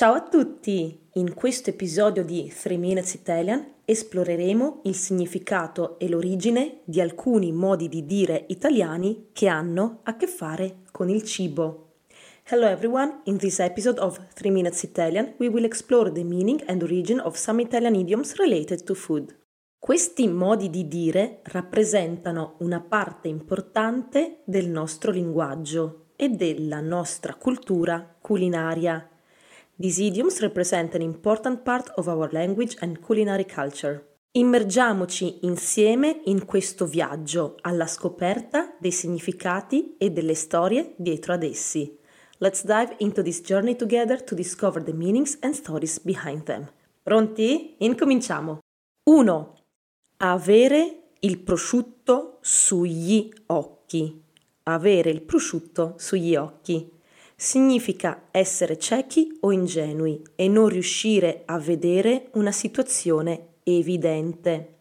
Ciao a tutti! In questo episodio di 3 Minutes Italian esploreremo il significato e l'origine di alcuni modi di dire italiani che hanno a che fare con il cibo. Hello everyone, in this episode of 3 Minutes Italian we will explore the meaning and origin of some Italian idioms related to food. Questi modi di dire rappresentano una parte importante del nostro linguaggio e della nostra cultura culinaria. These idioms represent an important part of our language and culinary culture. Immergiamoci insieme in questo viaggio alla scoperta dei significati e delle storie dietro ad essi. Let's dive into this journey together to discover the meanings and stories behind them. Pronti? Incominciamo. 1. Avere il prosciutto sugli occhi. Avere il prosciutto sugli occhi significa essere ciechi o ingenui e non riuscire a vedere una situazione evidente.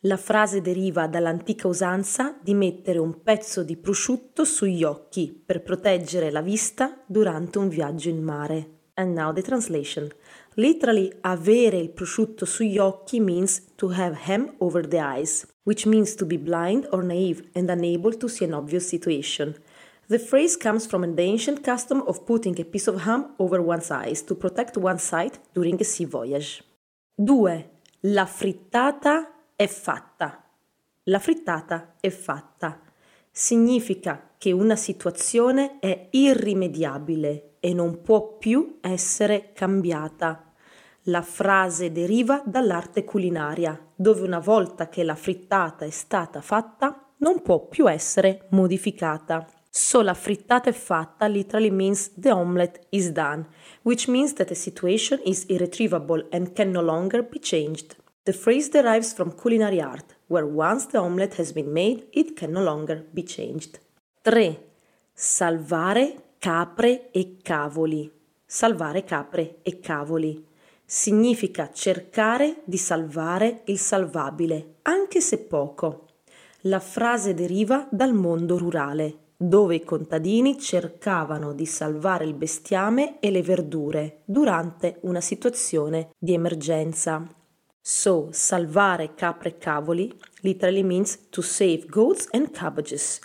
La frase deriva dall'antica usanza di mettere un pezzo di prosciutto sugli occhi per proteggere la vista durante un viaggio in mare. And now the translation. Literally, avere il prosciutto sugli occhi means to have hem over the eyes, which means to be blind or naive and unable to see an obvious situation. The phrase comes from the ancient custom of putting a piece of ham over one's eyes to protect one's sight during a sea voyage. 2. La frittata è fatta. La frittata è fatta. Significa che una situazione è irrimediabile e non può più essere cambiata. La frase deriva dall'arte culinaria, dove una volta che la frittata è stata fatta, non può più essere modificata. So la frittata è fatta literally means the omelette is done, which means that the situation is irretrievable and can no longer be changed. The phrase derives from culinary art, where once the omelette has been made, it can no longer be changed. 3. Salvare capre e cavoli. Salvare capre e cavoli. Significa cercare di salvare il salvabile, anche se poco. La frase deriva dal mondo rurale, dove i contadini cercavano di salvare il bestiame e le verdure durante una situazione di emergenza. So, salvare capre e cavoli literally means to save goats and cabbages,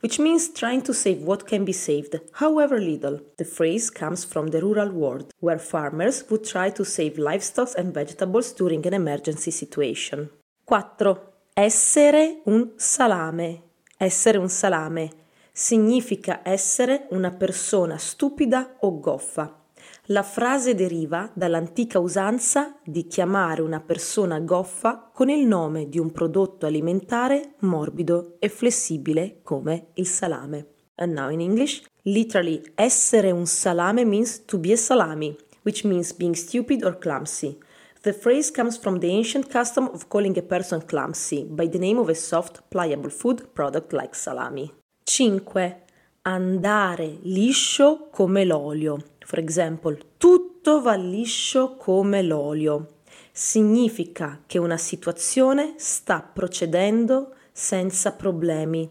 which means trying to save what can be saved, however little. The phrase comes from the rural world, where farmers would try to save livestock and vegetables during an emergency situation. 4. Essere un salame. Essere un salame significa essere una persona stupida o goffa. La frase deriva dall'antica usanza di chiamare una persona goffa con il nome di un prodotto alimentare morbido e flessibile come il salame. And now in English, literally essere un salame means to be a salami, which means being stupid or clumsy. The phrase comes from the ancient custom of calling a person clumsy by the name of a soft, pliable food product like salami. 5. Andare liscio come l'olio. For example, tutto va liscio come l'olio. Significa che una situazione sta procedendo senza problemi.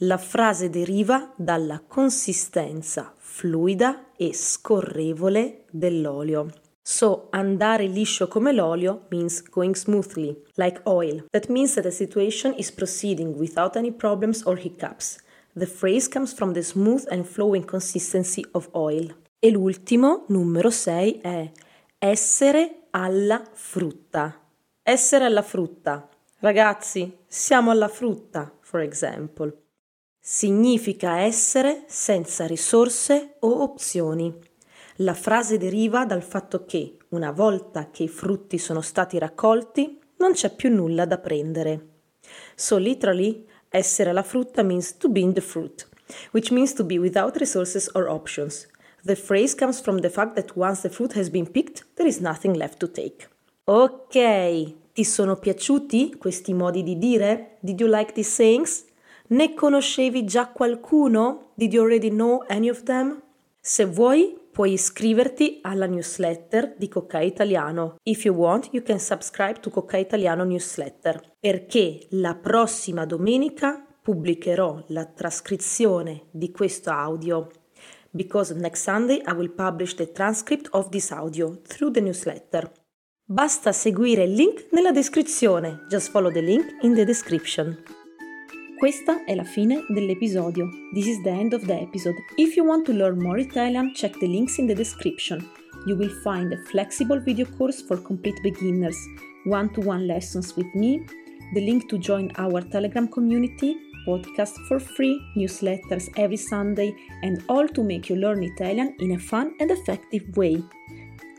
La frase deriva dalla consistenza fluida e scorrevole dell'olio. So, andare liscio come l'olio means going smoothly, like oil. That means that the situation is proceeding without any problems or hiccups. The phrase comes from the smooth and flowing consistency of oil. E l'ultimo, numero 6, è essere alla frutta. Essere alla frutta. Ragazzi, siamo alla frutta, for example. Significa essere senza risorse o opzioni. La frase deriva dal fatto che, una volta che i frutti sono stati raccolti, non c'è più nulla da prendere. So literally, essere la frutta means to be in the fruit, which means to be without resources or options. The phrase comes from the fact that once the fruit has been picked, there is nothing left to take. Ok, ti sono piaciuti questi modi di dire? Did you like these sayings? Ne conoscevi già qualcuno? Did you already know any of them? Se vuoi, puoi iscriverti alla newsletter di Cocca Italiano. If you want, you can subscribe to Cocca Italiano newsletter, perché la prossima domenica pubblicherò la trascrizione di questo audio because next Sunday I will publish the transcript of this audio through the newsletter. Basta seguire il link nella descrizione. Just follow the link in the description. Questa è la fine dell'episodio. This is the end of the episode. If you want to learn more Italian, check the links in the description. You will find a flexible video course for complete beginners, one to one lessons with me, the link to join our Telegram community, podcast for free, newsletters every Sunday, and all to make you learn Italian in a fun and effective way.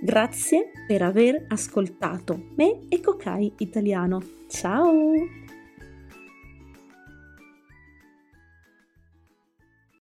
Grazie per aver ascoltato me e Kokai Italiano. Ciao!